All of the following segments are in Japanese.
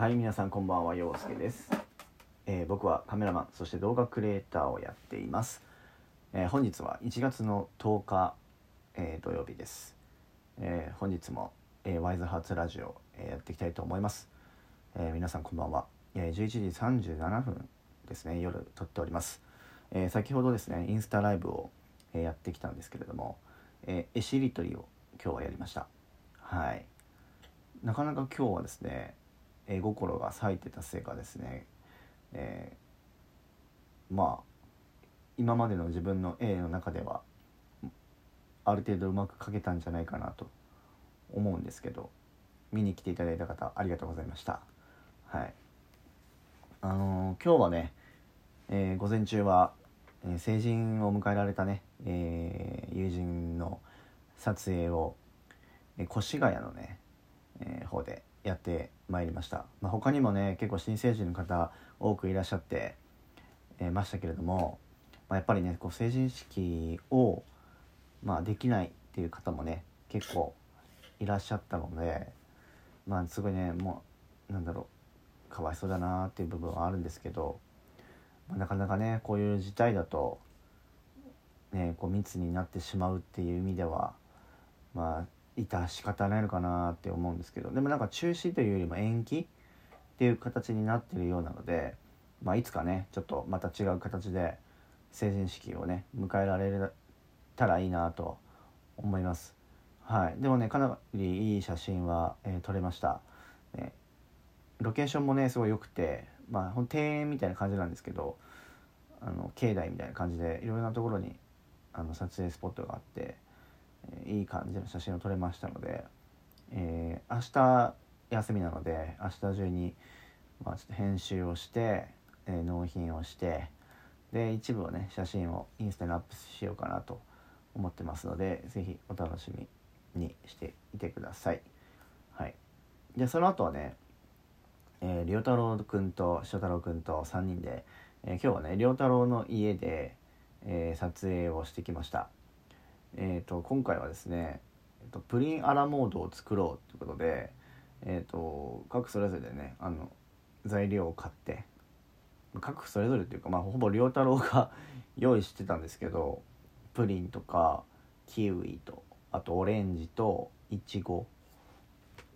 はい皆さんこんばんは陽介です、えー僕はカメラマンそして動画クリエイターをやっています、えー本日は1月の10日、えー土曜日です、えー本日も、えーワイズハーツラジオ、えーやっていきたいと思います、えー皆さんこんばんは、えー11時37分ですね夜撮っております、えー先ほどですねインスタライブを、えーやってきたんですけれども、えー絵しりとりを今日はやりました。はい。なかなか今日はですね絵心が咲いてたせいかですね、えーまあ今までの自分の絵の中ではある程度うまく描けたんじゃないかなと思うんですけど見に来ていただいた方ありがとうございました。はい。あのー今日はね、えー午前中は、えー成人を迎えられたね、えー友人の撮影を、えー越谷のね、えー方でやってまいりました、まあ、他にもね結構新成人の方多くいらっしゃって、えましたけれども、まあ、やっぱりねこう成人式を、まあ、できないっていう方もね結構いらっしゃったのでまあすごいねもうなんだろうかわいそうだなっていう部分はあるんですけど、まあ、なかなかねこういう事態だと、ね、こう密になってしまうっていう意味ではまあ致し方ないのかなって思うんですけどでもなんか中止というよりも延期っていう形になってるようなので、まあ、いつかねちょっとまた違う形で成人式をね迎えられたらいいなと思います。はい、でもねかなりいい写真は、えー撮れました、ね、ロケーションもねすごい良くてまあ庭園みたいな感じなんですけどあの境内みたいな感じでいろいろなところにあの撮影スポットがあって、いい感じの写真を撮れましたので、えー明日休みなので明日中に、まあ、ちょっと編集をして、えー納品をしてで一部をね写真をインスタにアップしようかなと思ってますので是非お楽しみにしていてください。はい、でその後はね、えー、良太郎くんと翔太郎くんと3人で、えー今日はね良太郎の家で、えー撮影をしてきました。えー、と今回はですね、えーとプリンアラモードを作ろうということで、えー、と各それぞれでねあの材料を買って各それぞれっていうか、まあ、ほぼ良太郎が 用意してたんですけどプリンとかキウイとあとオレンジとイチゴ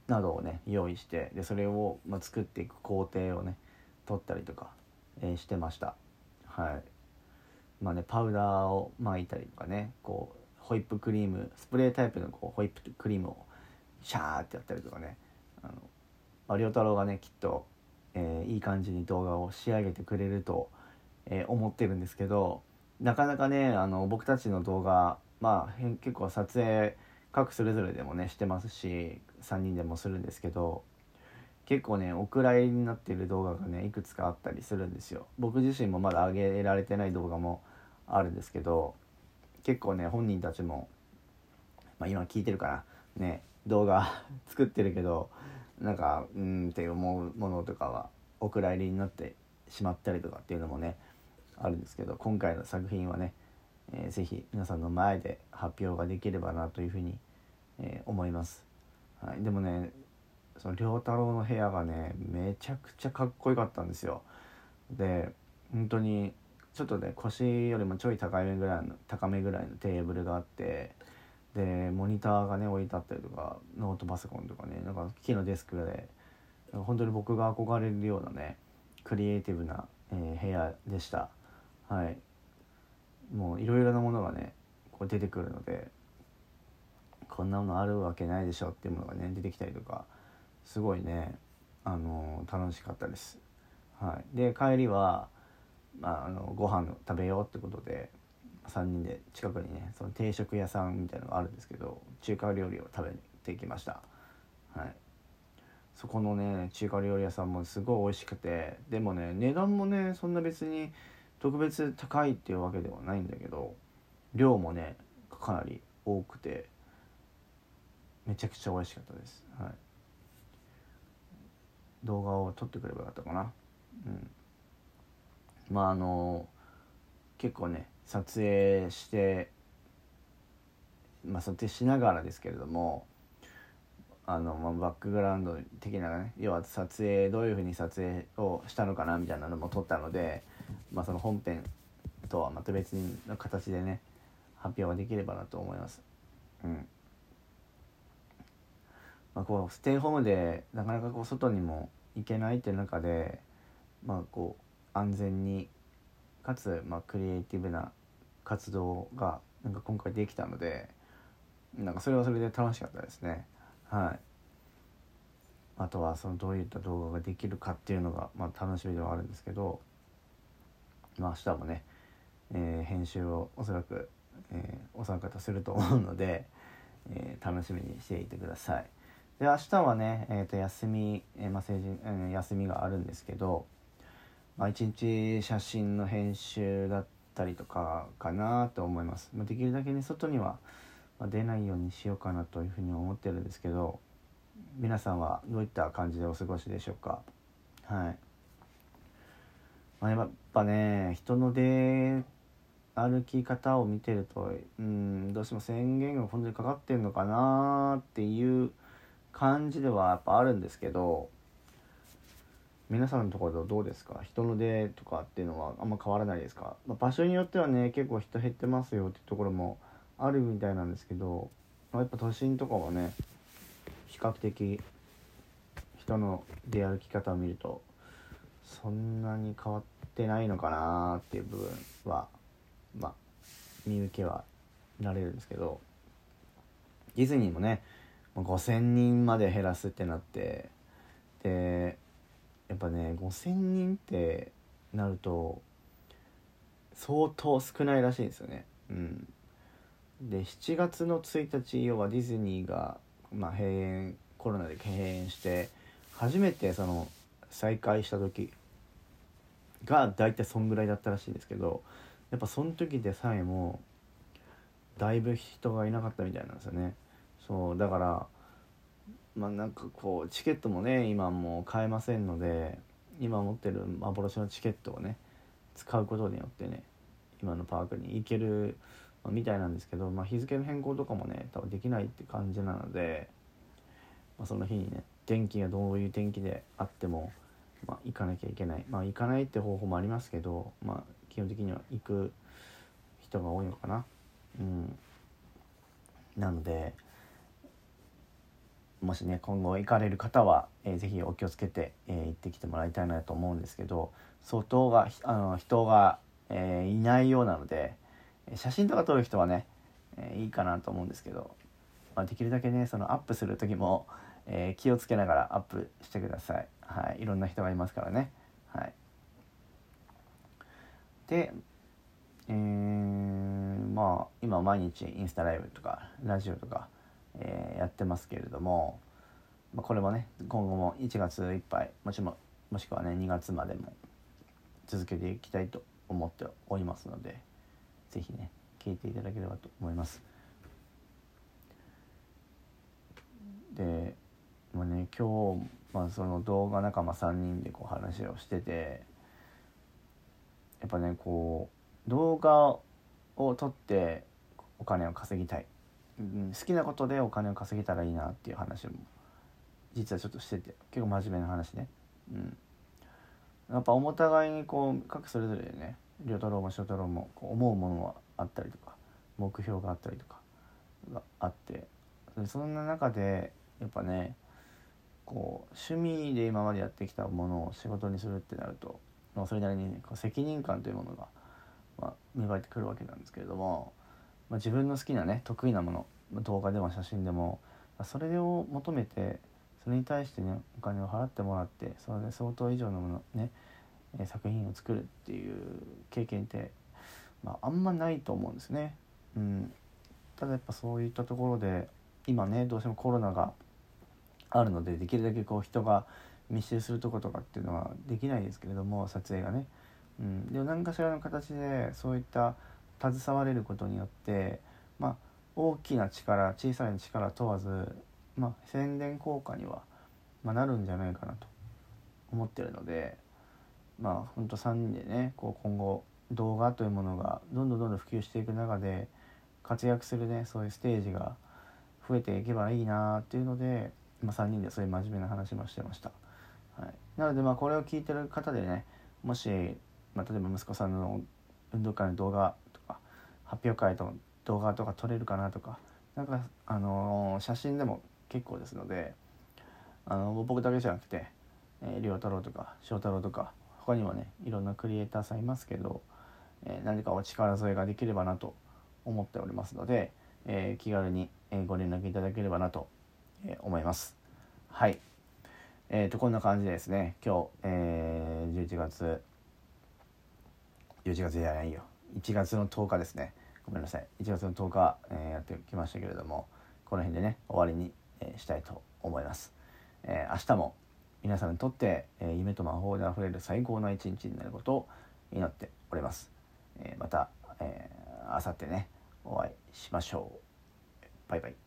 などをね用意してでそれを、まあ、作っていく工程をね取ったりとか、えーしてました。はい。まあねパウダーを巻いたりとかねこうホイップクリームスプレータイプのこうホイップクリームをシャーってやったりとかね。あの、まあ、太郎がねきっと、えーいい感じに動画を仕上げてくれると、えー思ってるんですけどなかなかねあの僕たちの動画まあ結構撮影各それぞれでもねしてますし3人でもするんですけど結構ねお蔵入りになってる動画がねいくつかあったりするんですよ。僕自身もまだ上げられてない動画もあるんですけど結構ね本人たちも、まあ、今聞いてるからね動画 作ってるけどなんかうんって思うものとかはお蔵入りになってしまったりとかっていうのもねあるんですけど今回の作品はね、えーぜひ皆さんの前で発表ができればなというふうに、えー思います、はい、でもねその良太郎の部屋がねめちゃくちゃかっこよかったんですよ。で本当にちょっとね腰よりもちょい高めぐらいの高めぐらいのテーブルがあってでモニターがね置いてあったりとかノートパソコンとかねなんか木のデスクで本当に僕が憧れるようなねクリエイティブな、えー部屋でした。はい。もういろいろなものがねこう出てくるのでこんなものあるわけないでしょっていうものがね出てきたりとかすごいねあの楽しかったです。はい。で帰りは、まあ、あのご飯食べようってことで3人で近くにねその定食屋さんみたいのがあるんですけど中華料理を食べてきました。はい。そこのね中華料理屋さんもすごい美味しくてでもね値段もねそんな別に特別高いっていうわけではないんだけど量もねかなり多くてめちゃくちゃ美味しかったです、はい、動画を撮ってくればよかったかな。うん。まああの結構ね撮影してまあ撮影しながらですけれどもあの、まあ、バックグラウンド的なね要は撮影どういうふうに撮影をしたのかなみたいなのも撮ったので、まあ、その本編とはまた別の形でね発表ができればなと思います。うんまあ、こうステイホームでなかなかこう外にも行けないっていう中で、まあ、こう安全にかつ、まあ、クリエイティブな活動がなんか今回できたのでなんかそれはそれで楽しかったですね。はいあとはそのどういった動画ができるかっていうのが、まあ、楽しみではあるんですけど、まあ、明日もね、えー、編集をおそらく、えー、お三方すると思うので、えー、楽しみにしていてください。で明日はね、えー、と休み、えーまあ成人えー、休みがあるんですけど、まあ、一日写真の編集だったりとかかなと思います。まあ、できるだけね外には出ないようにしようかなというふうに思ってるんですけど皆さんはどういった感じでお過ごしでしょうか？はい、まあ、やっぱね人の出歩き方を見てるとうんどうしても宣言が本当にかかってんのかなっていう感じではやっぱあるんですけど皆さんのところどうですか？人の出とかっていうのはあんま変わらないですか、まあ、場所によってはね結構人減ってますよっていうところもあるみたいなんですけどまやっぱ都心とかはね比較的人の出歩き方を見るとそんなに変わってないのかなっていう部分はまあ見受けはなれるんですけどディズニーもね5,000人まで減らすってなってでやっぱね5,000人ってなると相当少ないらしいんですよね。うんで7月の1日要はディズニーが、まあ、閉園コロナで閉園して初めてその再開した時が大体そんぐらいだったらしいんですけどやっぱその時でさえもだいぶ人がいなかったみたいなんですよねそうだからまあなんかこうチケットもね今もう買えませんので今持ってる幻のチケットをね使うことによってね今のパークに行けるみたいなんですけど、まあ、日付の変更とかもね多分できないって感じなので、まあ、その日にね天気がどういう天気であっても、まあ、行かなきゃいけない。まあ行かないって方法もありますけど、まあ、基本的には行く人が多いのかな。うん。なのでもしね今後行かれる方は、えー、ぜひお気をつけて、えー、行ってきてもらいたいなと思うんですけど相当があの人が、えー、いないようなので写真とか撮る人はね、えー、いいかなと思うんですけど、まあ、できるだけねそのアップする時も、えー、気をつけながらアップしてください。はい、いろんな人がいますからね。はい、で、えー、まあ今毎日インスタライブとかラジオとか、えー、やってますけれども、まあ、これもね今後も1月いっぱいもしももしくはね2月までも続けていきたいと思っておりますので。是非ね聞いていただければと思います。でもうね今日、まあ、その動画仲間3人でこう話をしててやっぱねこう動画を撮ってお金を稼ぎたい、うん、好きなことでお金を稼げたらいいなっていう話も実はちょっとしてて結構真面目な話ね。うん、やっぱお互いにこう各それぞれね良太郎も翔太郎もこう思うものはあったりとか目標があったりとかがあってそんな中でやっぱねこう趣味で今までやってきたものを仕事にするってなると、まあ、それなりに、こう責任感というものが、まあ、芽生えてくるわけなんですけれども、まあ、自分の好きなね得意なもの動画でも写真でもそれを求めてそれに対してねお金を払ってもらってそれで相当以上のものね作品を作るっていう経験って、まあ、あんまないと思うんですね。うん、ただやっぱそういったところで今ねどうしてもコロナがあるのでできるだけこう人が密集するとことかっていうのはできないですけれども撮影がね。うん、でも何かしらの形でそういった携われることによってまあ大きな力小さい力問わず、まあ、宣伝効果には、まあ、なるんじゃないかなと思ってるのでまあほんと3人でねこう今後動画というものがどんどんどんどん普及していく中で活躍するねそういうステージが増えていけばいいなっていうので今3人でそういう真面目な話もしてました、はい、なのでまあこれを聞いてる方でねもし、まあ、例えば息子さんの運動会の動画とか発表会の動画とか撮れるかなとかなんかあのー、写真でも結構ですのであの僕だけじゃなくて、えー、太郎とか翔太郎とか他にもねいろんなクリエイターさんいますけど、え、何かお力添えができればなと思っておりますので、え、気軽にご連絡いただければなと思います。はい。えー、とこんな感じでですね今日、えー、11月11月じゃないよ。1月の10日ですね。ごめんなさい。1月の10日、えー、やってきましたけれどもこの辺でね終わりに、えー、したいと思います、えー、明日も皆さんにとって、えー、夢と魔法であふれる最高な一日になることを祈っております、えー、また、えー、明後日ねお会いしましょう。バイバイ。